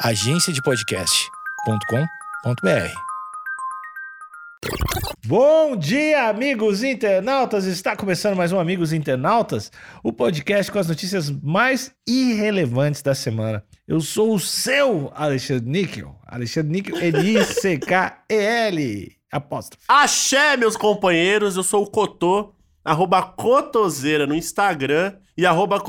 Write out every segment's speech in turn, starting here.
agenciadepodcast.com.br. Bom dia, amigos internautas! Está começando mais um Amigos Internautas, o podcast com as notícias mais irrelevantes da semana. Eu sou o seu Alexandre Níquel, Alexandre Níquel, N-I-C-K-E-L, apóstrofe. Axé, meus companheiros, eu sou o Cotô, arroba Cotoseira no Instagram e arroba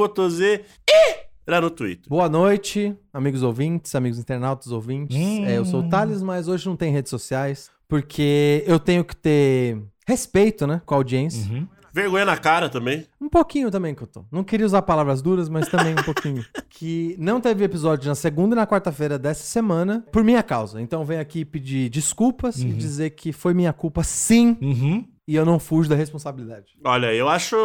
Cotoseira no Twitter. Boa noite, amigos ouvintes, amigos internautas ouvintes. Hum. É, eu sou o Thales, mas hoje não tem redes sociais, porque eu tenho que ter respeito, né, com a audiência. Uhum. Vergonha na cara também. Um pouquinho também que eu tô. Não queria usar palavras duras, mas também um pouquinho. que não teve episódio na segunda e na quarta-feira dessa semana, por minha causa. Então venho aqui pedir desculpas e dizer que foi minha culpa sim, Uhum. E eu não fujo da responsabilidade. Olha, eu acho,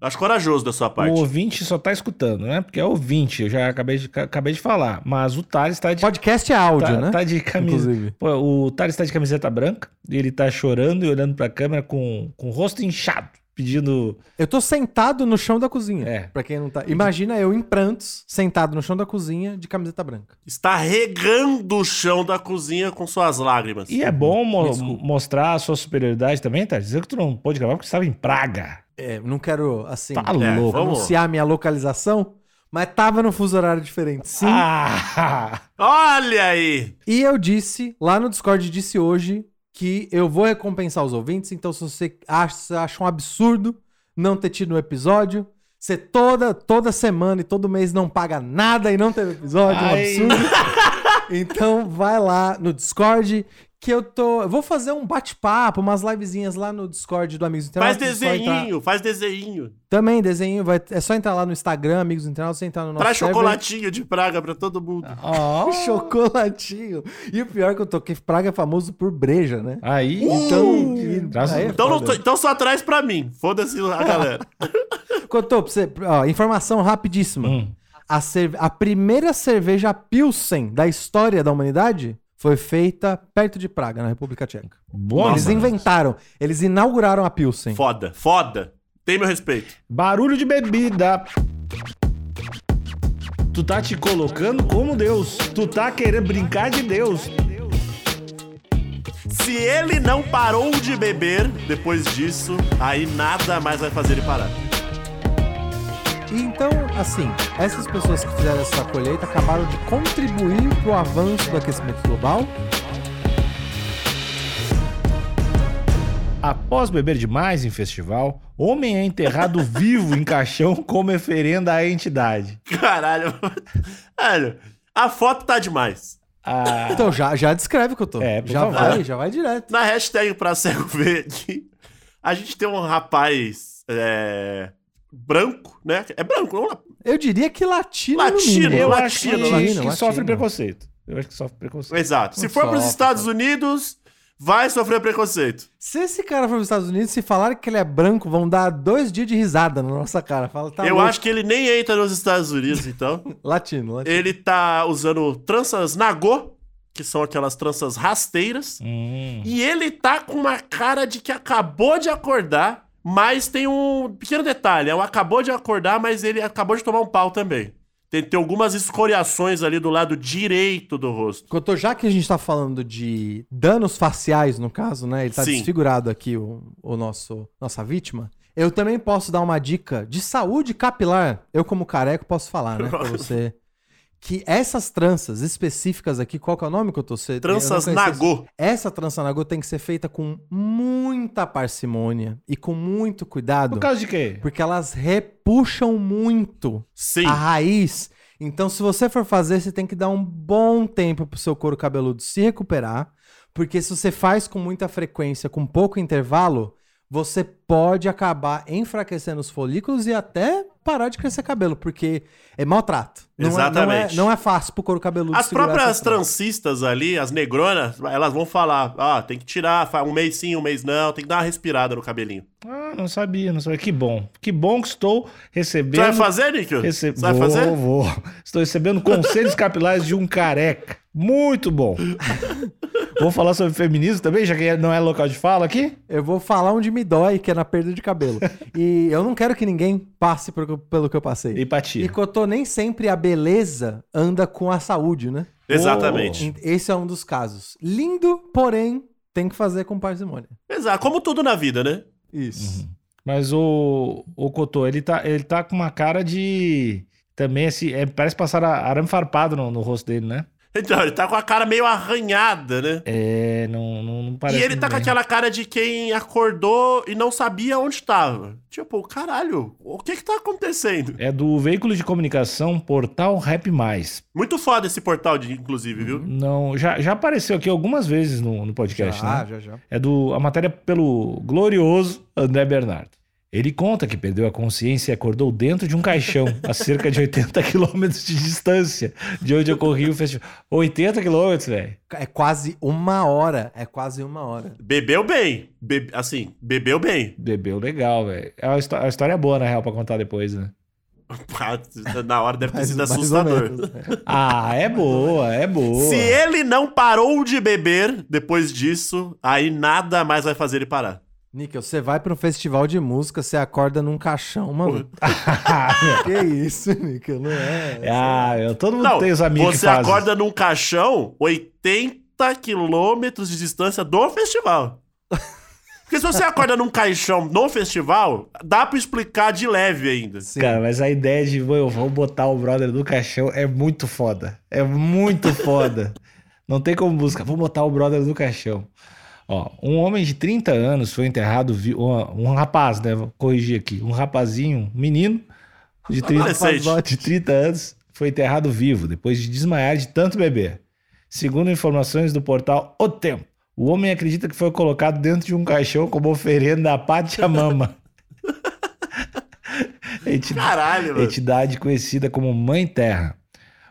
acho corajoso da sua O parte. ouvinte só tá escutando, né? Porque é ouvinte, eu já acabei de, acabei de falar. Mas o Thales tá de, Podcast é áudio, tá, né? tá de camisa. Inclusive. Pô, o Thales tá de camiseta branca e ele tá chorando e olhando pra câmera com, com o rosto inchado, pedindo. Eu tô sentado no chão da cozinha. É. Pra quem não tá. Imagina eu em prantos, sentado no chão da cozinha de camiseta branca. Está regando o chão da cozinha com suas lágrimas. E é bom mo- mostrar a sua superioridade também, Thales. Dizer que tu não pôde gravar porque você estava em Praga. É, não quero, assim, Tá É, louco. vamos- anunciar minha localização, mas tava no fuso horário diferente, sim. Ah! Olha aí! E eu disse, lá no Discord, disse hoje, que eu vou recompensar os ouvintes. Então, se você acha, acha um absurdo não ter tido um episódio, você toda, toda semana e todo mês não paga nada e não teve episódio, é um absurdo. então, vai lá no Discord. Que eu tô. Eu vou fazer um bate-papo, umas livezinhas lá no Discord do Amigos Faz Internautas. é só entrar- desenho, faz desenho. Também, desenho. Vai... É só entrar lá no Instagram, Amigos Internautas, você entrar no nosso Traz server. chocolatinho de praga pra todo mundo. Ó. Chocolatinho. E o pior é que eu tô, que Praga é famoso por breja, né? Aí. Então, Traz- aí é Então, tô- então só traz pra mim. Foda-se a galera. Cotô, pra você, ó, informação rapidíssima. Hum. A, cerve- a primeira cerveja Pilsen da história da humanidade foi feita perto de Praga, na República Tcheca. Boa, eles inventaram, eles inauguraram a Pilsen. Foda, foda. Tem meu respeito. Barulho de bebida. Tu tá te colocando como Deus. Tu tá querendo brincar de Deus. Se ele não parou de beber depois disso, aí nada mais vai fazer ele parar. E então, assim, essas pessoas que fizeram essa colheita acabaram de contribuir pro avanço do aquecimento global. Após beber demais em festival, homem é enterrado vivo em caixão como referenda à entidade. Caralho. Velho, a foto tá demais. Ah, Então já, já descreve, Cotô. É, por já favor. vai, já vai direto. Na hashtag pra cego ver aqui, a gente tem um rapaz é, branco, né? É branco, não? Eu diria que latino. no Latino, eu latino, acho que, latino, acho que latino. sofre preconceito. Eu acho que sofre preconceito. Exato. Se Não for pros sofre, Estados Unidos, vai sofrer preconceito. Se esse cara for para os Estados Unidos, se falarem que ele é branco, vão dar dois dias de risada na nossa cara. Fala, tá Eu louco. acho que ele nem entra nos Estados Unidos, então. Latino, latino. ele tá usando tranças nagô, que são aquelas tranças rasteiras. Hum. E ele tá com uma cara de que acabou de acordar, mas tem um pequeno detalhe. É o acabou de acordar, mas ele acabou de tomar um pau também. Tem, tem algumas escoriações ali do lado direito do rosto. Cotô, já que a gente tá falando de danos faciais, no caso, né? Ele tá Sim. desfigurado aqui, o, o nosso nossa vítima. Eu também posso dar uma dica de saúde capilar. Eu, como careco, posso falar, né? Pra você. Que essas tranças específicas aqui, qual que é o nome que eu tô sendo? Tranças nagô. Essa trança nagô tem que ser feita com muita parcimônia e com muito cuidado. Por causa de quê? Porque elas repuxam muito Sim. a raiz. Então, se você for fazer, você tem que dar um bom tempo pro seu couro cabeludo se recuperar. Porque se você faz com muita frequência, com pouco intervalo, você pode acabar enfraquecendo os folículos e até parar de crescer cabelo, porque é maltrato. Não é- Exatamente. não, é, não é fácil pro couro cabeludo As próprias trancistas ali, as negronas, elas vão falar: ah, tem que tirar, um mês sim, um mês não, tem que dar uma respirada no cabelinho. Ah, não sabia, não sabia. Que bom. Que bom que estou recebendo. Você vai fazer, Nick? Rece... Você vai vou, fazer? Vou. Estou recebendo conselhos capilares de um careca. Muito bom. Vamos falar sobre feminismo também, já que não é local de fala aqui? Eu vou falar onde me dói, que é na perda de cabelo. e eu não quero que ninguém passe por- pelo que eu passei. Empatia. E Cotô, nem sempre a beleza anda com a saúde, né? Exatamente. Esse é um dos casos. Lindo, porém, tem que fazer com parcimônia. Exato. Como tudo na vida, né? Isso. Mas o, o Cotô, ele tá, ele tá com uma cara de. Também, assim, é, parece passar a- arame farpado no, no rosto dele, né? Então, ele tá com a cara meio arranhada, né? É, não, não, não parece. e ele tá muito com bem. aquela cara de quem acordou e não sabia onde estava. Tipo, caralho, o que que tá acontecendo? É do veículo de comunicação Portal Rap Mais. Muito foda esse portal, de, inclusive, viu? Não, já, já apareceu aqui algumas vezes no, no podcast, já, né? já, já. É do a matéria pelo glorioso André Bernardo. Ele conta que perdeu a consciência e acordou dentro de um caixão a cerca de 80 quilômetros de distância de onde ocorria o festival. 80 quilômetros, velho. É quase uma hora. É quase uma hora. Bebeu bem. Be- assim, bebeu bem. Bebeu legal, velho. É uma, é uma história boa, na real, pra contar depois, né? Na hora deve ter sido assustador. menos, né? Ah, é boa, é boa. Se ele não parou de beber depois disso, aí nada mais vai fazer ele parar. Níquel, você vai pra um festival de música, você acorda num caixão, mano. que isso, Níquel? Não é. ah, eu, todo mundo Não, tem os amigos você acorda num caixão 80 quilômetros de distância do festival. Porque se você acorda num caixão no festival, dá pra explicar de leve ainda. Sim. Cara, mas a ideia de "Vou- vamos botar o brother no caixão é muito foda. É muito foda. Não tem como buscar. Vamos botar o brother no caixão. Ó, um homem de 30 anos foi enterrado. vi- Um, rapaz, né? Vou corrigir aqui. Um rapazinho, um menino de 30, Adolescente. de 30 anos foi enterrado vivo depois de desmaiar de tanto beber. Segundo informações do portal O Tempo, o homem acredita que foi colocado dentro de um caixão como oferenda à Pachamama. Entidade- Caralho, mano. entidade conhecida como Mãe Terra.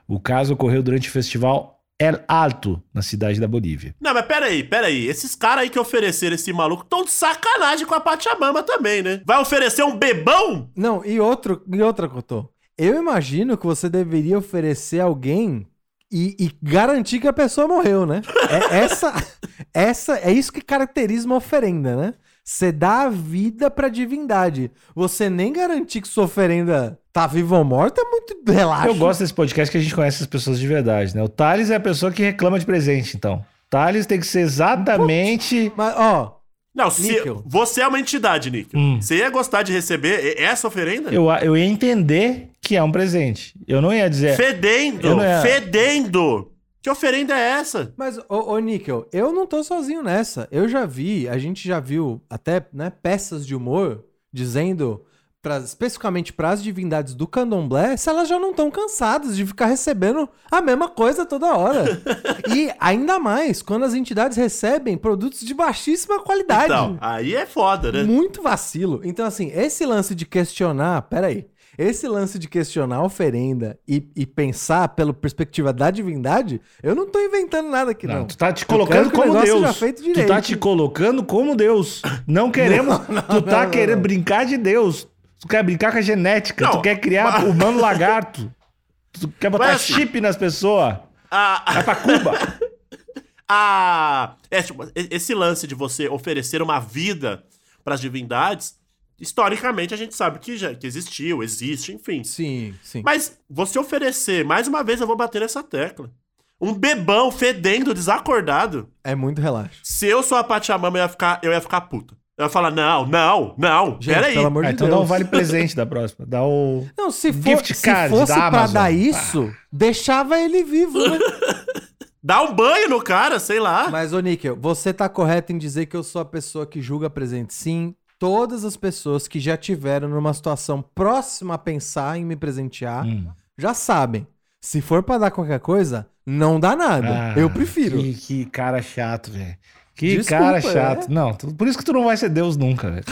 O caso ocorreu durante o festival El Alto, na cidade da Bolívia. Não, mas peraí, peraí. Esses caras aí que ofereceram esse maluco estão de sacanagem com a Pachamama também, né? Vai oferecer um bebão? Não, e, outro, e outra, Cotô. Eu imagino que você deveria oferecer alguém e, e garantir que a pessoa morreu, né? É, essa, essa, é isso que caracteriza uma oferenda, né? Você dá a vida pra divindade. Você nem garantir que sua oferenda tá viva ou morta é muito relaxo. Eu gosto desse podcast que a gente conhece as pessoas de verdade, né? O Thales é a pessoa que reclama de presente, então. Thales tem que ser exatamente. Mas, ó, Não, se você é uma entidade, Níquel. Hum. Você ia gostar de receber essa oferenda? Eu, eu ia entender que é um presente. Eu não ia dizer. Fedendo, ia- fedendo. Que oferenda é essa? Mas, ô, ô Níquel, eu não tô sozinho nessa. Eu já vi, a gente já viu até né, peças de humor dizendo, pra, especificamente para as divindades do candomblé, se elas já não estão cansadas de ficar recebendo a mesma coisa toda hora. e ainda mais, quando as entidades recebem produtos de baixíssima qualidade. Então, aí é foda, né? Muito vacilo. Então, assim, esse lance de questionar, peraí. Esse lance de questionar a oferenda e, e pensar pela perspectiva da divindade, eu não tô inventando nada aqui, não. Não, tu tá te colocando como Deus. tu tá te colocando como Deus. Não queremos. tu tá não, querendo não. brincar de Deus. Tu quer brincar com a genética. Não, tu quer criar mas- humano lagarto. Tu quer botar Mas assim- chip nas pessoas. Ah, Vai pra Cuba. ah, é, tipo, esse lance de você oferecer uma vida pras divindades, historicamente a gente sabe que, já, que existiu, existe, enfim. Sim, sim. Mas você oferecer, mais uma vez eu vou bater nessa tecla. Um bebão fedendo, desacordado. É muito relaxo. Se eu sou a Pachamama, eu ia ficar, eu ia ficar puta. Eu ia falar, não, não, não, Gente, peraí. pelo amor Ah, de então Deus. dá um vale presente da próxima. Dá o. Não, se, for, Gift se card fosse da pra Amazon. dar isso, deixava ele vivo, né? Dá um banho no cara, sei lá. Mas, ô Níquel, você tá correto em dizer que eu sou a pessoa que julga presente. Sim, todas as pessoas que já tiveram numa situação próxima a pensar em me presentear Hum. já sabem. Se for pra dar qualquer coisa, não dá nada. Ah, eu prefiro. Que, que cara chato, velho. Que Desculpa, cara chato. é. Não, tu- por isso que tu não vai ser Deus nunca, velho.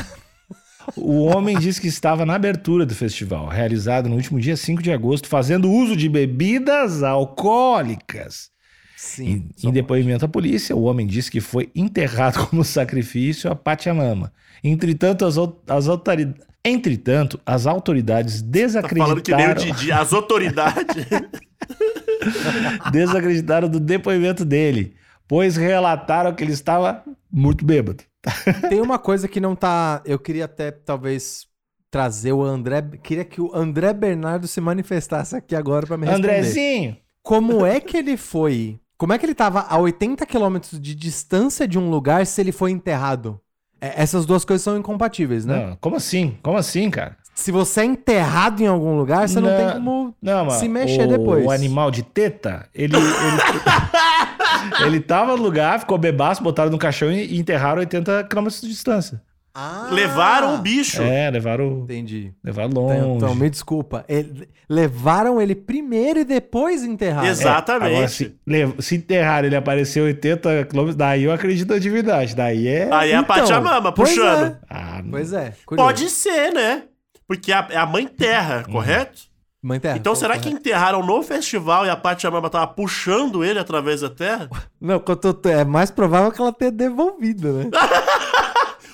O homem disse que estava na abertura do festival, realizado no último dia 5 de agosto, fazendo uso de bebidas alcoólicas. Sim. Em, em depoimento à polícia, o homem disse que foi enterrado como sacrifício a Pachamama. Entretanto, as, as autoridades. Entretanto, as autoridades Tá falando que nem o desacreditaram, Didi, as autoridades. desacreditaram do depoimento dele, pois relataram que ele estava muito bêbado. Tem uma coisa que não tá. Eu queria até, talvez, trazer o André. Queria que o André Bernardo se manifestasse aqui agora pra me responder. Andrezinho, Como é que ele foi? Como é que ele tava a 80 quilômetros de distância de um lugar se ele foi enterrado? É, essas duas coisas são incompatíveis, né? não, como assim? Como assim, cara? Se você é enterrado em algum lugar, você não, tem como Não, se mexer o, depois. O animal de teta, ele. Ele, ele tava no lugar, ficou bebaço, botaram no caixão e enterraram 80 km de distância. Ah, Levaram o bicho. É, levaram, Entendi. levaram Então, longe. então, me desculpa. Ele- levaram ele primeiro e depois enterraram. Exatamente. Agora, se, se enterrar ele apareceu 80 km, daí eu acredito na divindade. Daí é. Aí é a Então, Pachamama pois puxando. é. Ah, Pois é. curioso. Pode ser, né? Porque a- é a mãe terra, Uhum. correto? Mãe terra. Então será que enterraram no festival e a Pachamama tava puxando ele através da terra? Não, é mais provável que ela tenha devolvido, né?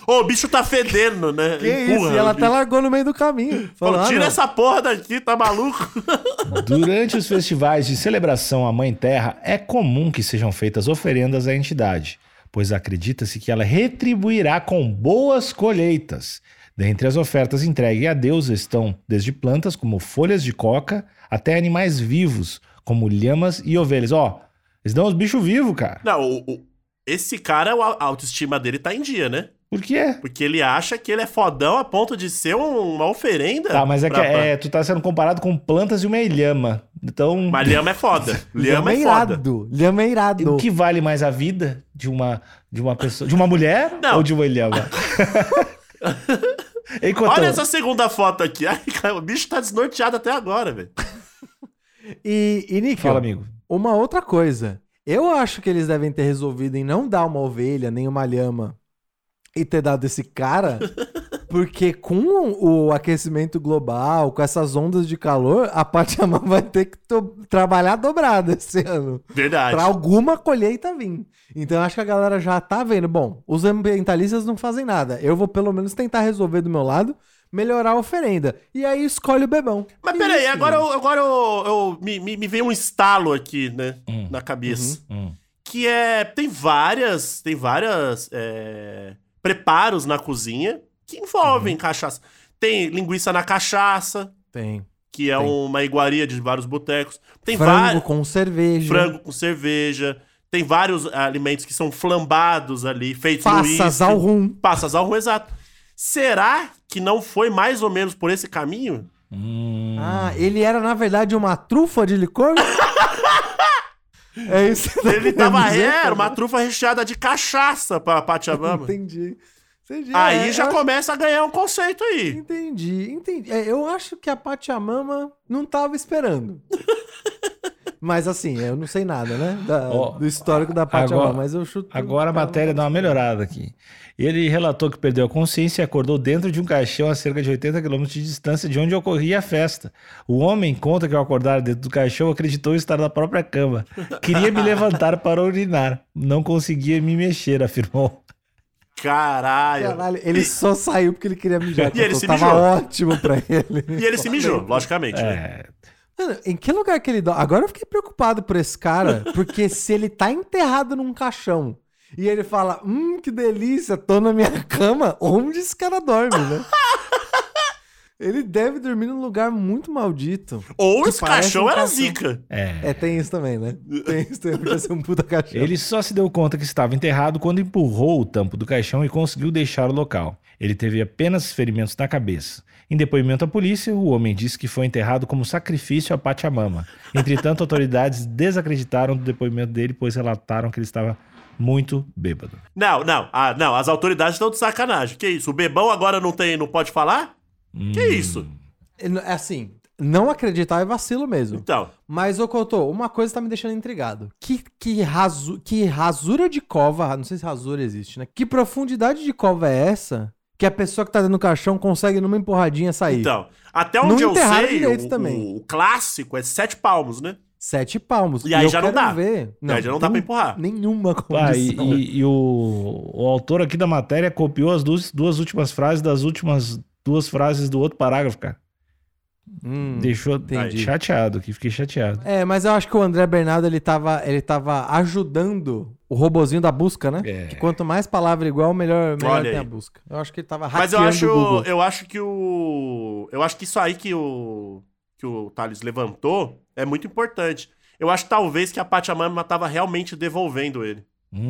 Ô, o bicho tá fedendo, né? Que isso? E ela até largou no meio do caminho. Falou, Falou, ah, tira não. essa porra daqui, tá maluco? Durante os festivais de celebração à Mãe Terra, é comum que sejam feitas oferendas à entidade, pois acredita-se que ela retribuirá com boas colheitas. Dentre as ofertas entregues a Deus estão desde plantas como folhas de coca até animais vivos, como lhamas e ovelhas. Ó, eles dão os bichos vivos, cara. Não, o- o- esse cara, a autoestima dele tá em dia, né? Por quê? Porque ele acha que ele é fodão a ponto de ser um- uma oferenda. Tá, mas é que pra- é, tu tá sendo comparado com plantas e uma ilhama. Então, Mas lhama é foda. Lhama é foda. irado. Lhama é irado. o que vale mais a vida de uma, de uma pessoa, de uma mulher Não. ou de uma ilhama? Enquanto, Olha essa segunda foto aqui. Ai, cara, o bicho tá desnorteado até agora, velho. E, e Níquel, Fala, amigo. uma outra coisa. Eu acho que eles devem ter resolvido em não dar uma ovelha nem uma lhama e ter dado esse cara, porque com o aquecimento global, com essas ondas de calor, a Pachamama vai ter que trabalhar dobrada esse ano. Verdade. Pra alguma colheita vir. Então eu acho que a galera já tá vendo. Bom, os ambientalistas não fazem nada. Eu vou pelo menos tentar resolver do meu lado, melhorar a oferenda. E aí escolhe o bebão. Mas E peraí, isso, agora, gente. eu, agora eu, eu- me, me, me veio um estalo aqui, né? Hum. Na cabeça. Hum. Que é. Tem várias. Tem várias. é, preparos na cozinha que Uhum. envolvem cachaça. Tem linguiça na cachaça, Tem. que é Tem. uma iguaria de vários botecos. Tem frango com cerveja. Frango com cerveja. Tem vários alimentos que são flambados ali, feitos no Passas uísque. ao rum. Passas ao rum, exato. Será que não foi mais ou menos por esse caminho? Hum. Ah, ele era, na verdade, uma trufa de licor? é isso. tá Ele querendo tava. Era uma trufa recheada de cachaça pra Pachamama. Entendi. Entendi. Aí É, já eu começa a ganhar um conceito aí. Entendi, entendi. É, eu acho que a Pachamama não tava esperando. Mas assim, eu não sei nada, né? Da- Ó, do histórico da Pachamama, agora- mas eu chuto. Agora a matéria dá uma melhorada aqui. Ele relatou que perdeu a consciência e acordou dentro de um caixão a cerca de 80 km de distância de onde ocorria a festa. O homem conta que ao acordar dentro do caixão acreditou estar na própria cama. Queria me levantar para urinar. Não conseguia me mexer, afirmou. Caralho. Caralho, ele só saiu porque ele queria mijar. E ele Totô. se Tava mijou. ótimo pra ele. E ele se mijou, logicamente. né? Mano, em que lugar que ele dorme? Agora eu fiquei preocupado por esse cara, porque se ele tá enterrado num caixão e ele fala, hum, que delícia, tô na minha cama, onde esse cara dorme, né? Ele deve dormir num lugar muito maldito. Ou esse caixão um era caixão. zica. é. É, tem isso também, né? Tem isso também, podia ser um puta caixão. Ele só se deu conta que estava enterrado quando empurrou o tampo do caixão e conseguiu deixar o local. Ele teve apenas ferimentos na cabeça. Em depoimento à polícia, o homem disse que foi enterrado como sacrifício a Pachamama. Entretanto, autoridades desacreditaram do depoimento dele, pois relataram que ele estava muito bêbado. Não, não. Ah, não. As autoridades estão de sacanagem. Que isso? O bebão agora não tem, não pode falar? Que Hum. isso? É Assim, não acreditar é vacilo mesmo. Então, Mas, ô Couto, uma coisa tá me deixando intrigado. Que, que, rasu, que rasura de cova, não sei se rasura existe, né? Que profundidade de cova é essa que a pessoa que tá dentro do caixão consegue numa empurradinha sair? então. Até Não onde eu enterraram sei, direito o, também. o clássico é sete palmos, né? Sete palmos. E aí eu já não dá. Ver. aí já não dá pra empurrar. Nenhuma Ah, e, condição. e- e o, o autor aqui da matéria copiou as duas, duas últimas frases das últimas duas frases do outro parágrafo, cara. Hum, Deixou entendi. chateado, que fiquei chateado. É, mas eu acho que o André Bernardo ele tava, ele tava ajudando o robozinho da busca, né? É. Que quanto mais palavra igual, melhor, melhor Olha tem aí. a busca. Eu acho que ele tava Mas eu hackeando acho, o Google. eu acho que o. Eu acho que isso aí que o. que o Thales levantou é muito importante. Eu acho talvez que a Pachamama tava realmente devolvendo ele.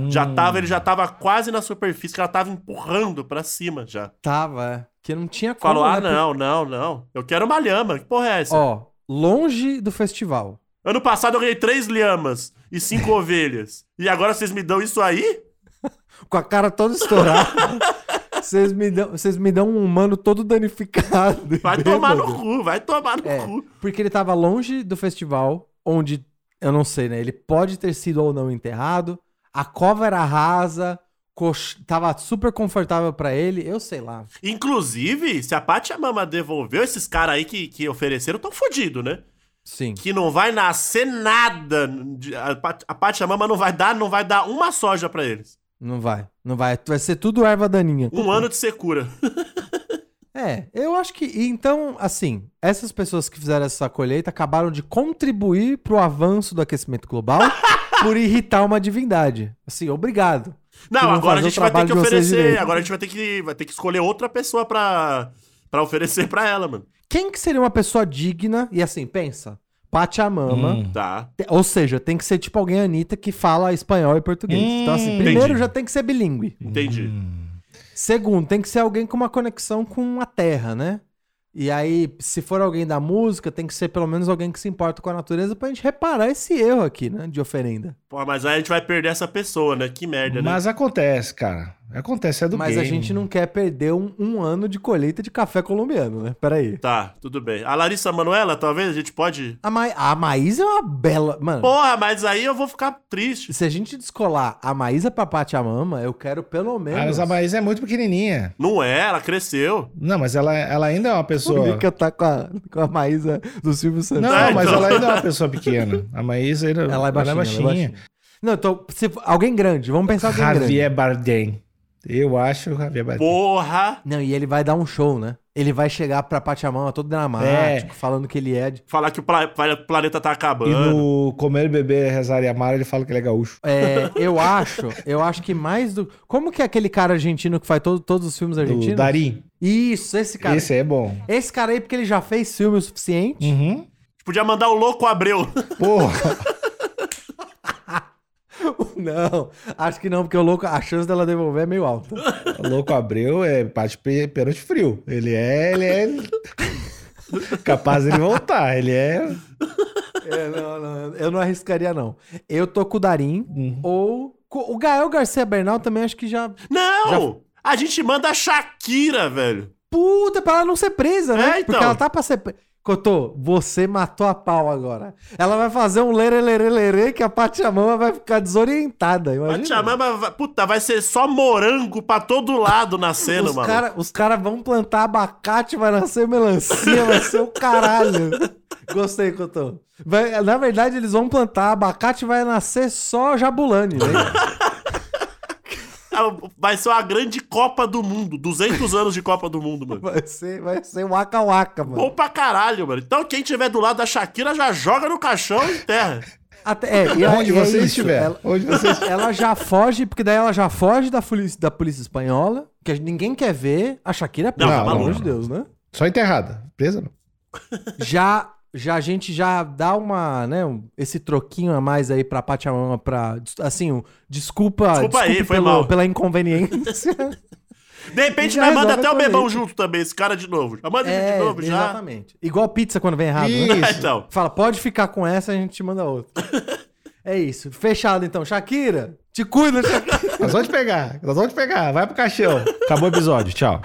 Já Hum. tava, ele já tava quase na superfície, que ela tava empurrando pra cima já. Tava, é. Que não tinha como, Falou: ah, né? não, não, não. Eu quero uma lhama. Que porra é essa? Ó, longe do festival. Ano passado eu ganhei três lhamas e cinco ovelhas. E agora vocês me dão isso aí? Com a cara toda estourada. Vocês me, dão, vocês me dão um humano todo danificado. Vai tomar no bêbado. cu, vai tomar no É, cu. porque ele tava longe do festival, onde, eu não sei, né? Ele pode ter sido ou não enterrado. A cova era rasa, cox- tava super confortável pra ele, eu sei lá. Inclusive, se a Pachamama devolveu esses caras aí que, que ofereceram, tão fodidos, né? Sim. Que não vai nascer nada. A, Pachamama não vai dar, não vai dar uma soja pra eles. Não vai, não vai. Vai ser tudo erva daninha. Um ano de secura. É, eu acho que. Então, assim, essas pessoas que fizeram essa colheita acabaram de contribuir pro avanço do aquecimento global por irritar uma divindade. Assim, obrigado. Não, agora a gente vai ter que oferecer. Agora a gente vai ter que, vai ter que escolher outra pessoa pra, pra oferecer pra ela, mano. Quem que seria uma pessoa digna? E assim, pensa. Pachamama. Hum. Tá. Ou seja, tem que ser tipo alguém Anitta que fala espanhol e português. Hum, então, assim, primeiro entendi. já tem que ser bilíngue. Entendi. Hum. Segundo, tem que ser alguém com uma conexão com a terra, né? E aí, se for alguém da música, tem que ser pelo menos alguém que se importa com a natureza pra gente reparar esse erro aqui, né? De oferenda. Pô, mas aí a gente vai perder essa pessoa, né? Que merda, né? Mas acontece, cara. Acontece, é do Mas game. a gente não quer perder um, um ano de colheita de café colombiano, né? Peraí. Tá, tudo bem. A Larissa Manoela, talvez a gente pode. A, Ma a Maísa é uma bela. Mano, Porra, mas aí eu vou ficar triste. se a gente descolar a Maísa pra Pachamama, eu quero pelo menos. Ah, mas a Maísa é muito pequenininha. Não é, ela cresceu. Não, mas ela, ela ainda é uma O pessoa... Mica tá com a, com a Maísa do Silvio Santos. Não, É, mas então. ela ainda é uma pessoa pequena. A Maísa ainda Ela é baixinha. Ela é baixinha. baixinha. Não, então, se, alguém grande, vamos pensar alguém grande. Javier Bardem. Eu acho o Javier Bardem. Porra! Não, e ele vai dar um show, né? Ele vai chegar pra Pachamama todo dramático, É. falando que ele é de... Falar que o pla- pla- planeta tá E acabando. no Comer, Beber, Rezar e Amar, ele fala que ele é gaúcho. É, eu acho, eu acho que mais do... Como que é aquele cara argentino que faz todo- todos os filmes argentinos? Darim. Isso, esse cara. Esse aí é bom. Esse cara aí, porque ele já fez filme o suficiente. Uhum. Podia mandar o louco Abreu. Porra. Não, acho que não, porque o louco, a chance dela devolver é meio alta. o Louco Abreu é parte pe- pênalti frio. Ele é... Ele é... Capaz de ele voltar. Ele é... É, não, não, eu não arriscaria, não. Eu tô com o Darim, Uhum. ou... O Gael Garcia Bernal também acho que já... Não! A gente manda a Shakira, velho. Puta, pra ela não ser presa, né? É, então. Porque ela tá pra ser presa. Cotô, você matou a pau agora. Ela vai fazer um lerê que a Pachamama vai ficar desorientada, imagina. Pachamama, vai- puta, vai ser só morango pra todo lado nascendo, Os mano. caras os cara vão plantar abacate, vai nascer melancia, vai ser o caralho. Gostei, Cotô. Vai- na verdade, eles vão plantar abacate e vai nascer só jabulani, né? Vai ser uma grande Copa do Mundo. 200 anos de Copa do Mundo, mano. Vai ser, vai ser waka waka, mano. Bom pra caralho, mano. Então quem tiver do lado da Shakira já joga no caixão e enterra. Até, é, e Onde e é você isso, estiver. Ela, Onde você estiver. ela já foge, porque daí ela já foge da polícia, da polícia espanhola, que ninguém quer ver. A Shakira é presa, Não, pelo amor de Deus, né? Só enterrada. Presa não. já, já a gente já dá uma, né, um- esse troquinho a mais aí pra Pachamama pra, assim, um, desculpa, Desculpa aí, desculpe foi pelo- mal. pela inconveniência. De repente, Já nós manda até o bebão junto também, esse cara de novo. Já manda ele é, de novo, já. exatamente. Igual pizza quando vem errado, né? Isso. então. Fala, pode ficar com essa, a gente te manda outra. é isso. Fechado então. Shakira, te cuida, Shakira. Nós vamos te pegar. Nós vamos te pegar. Vai pro caixão. Acabou o episódio. Tchau.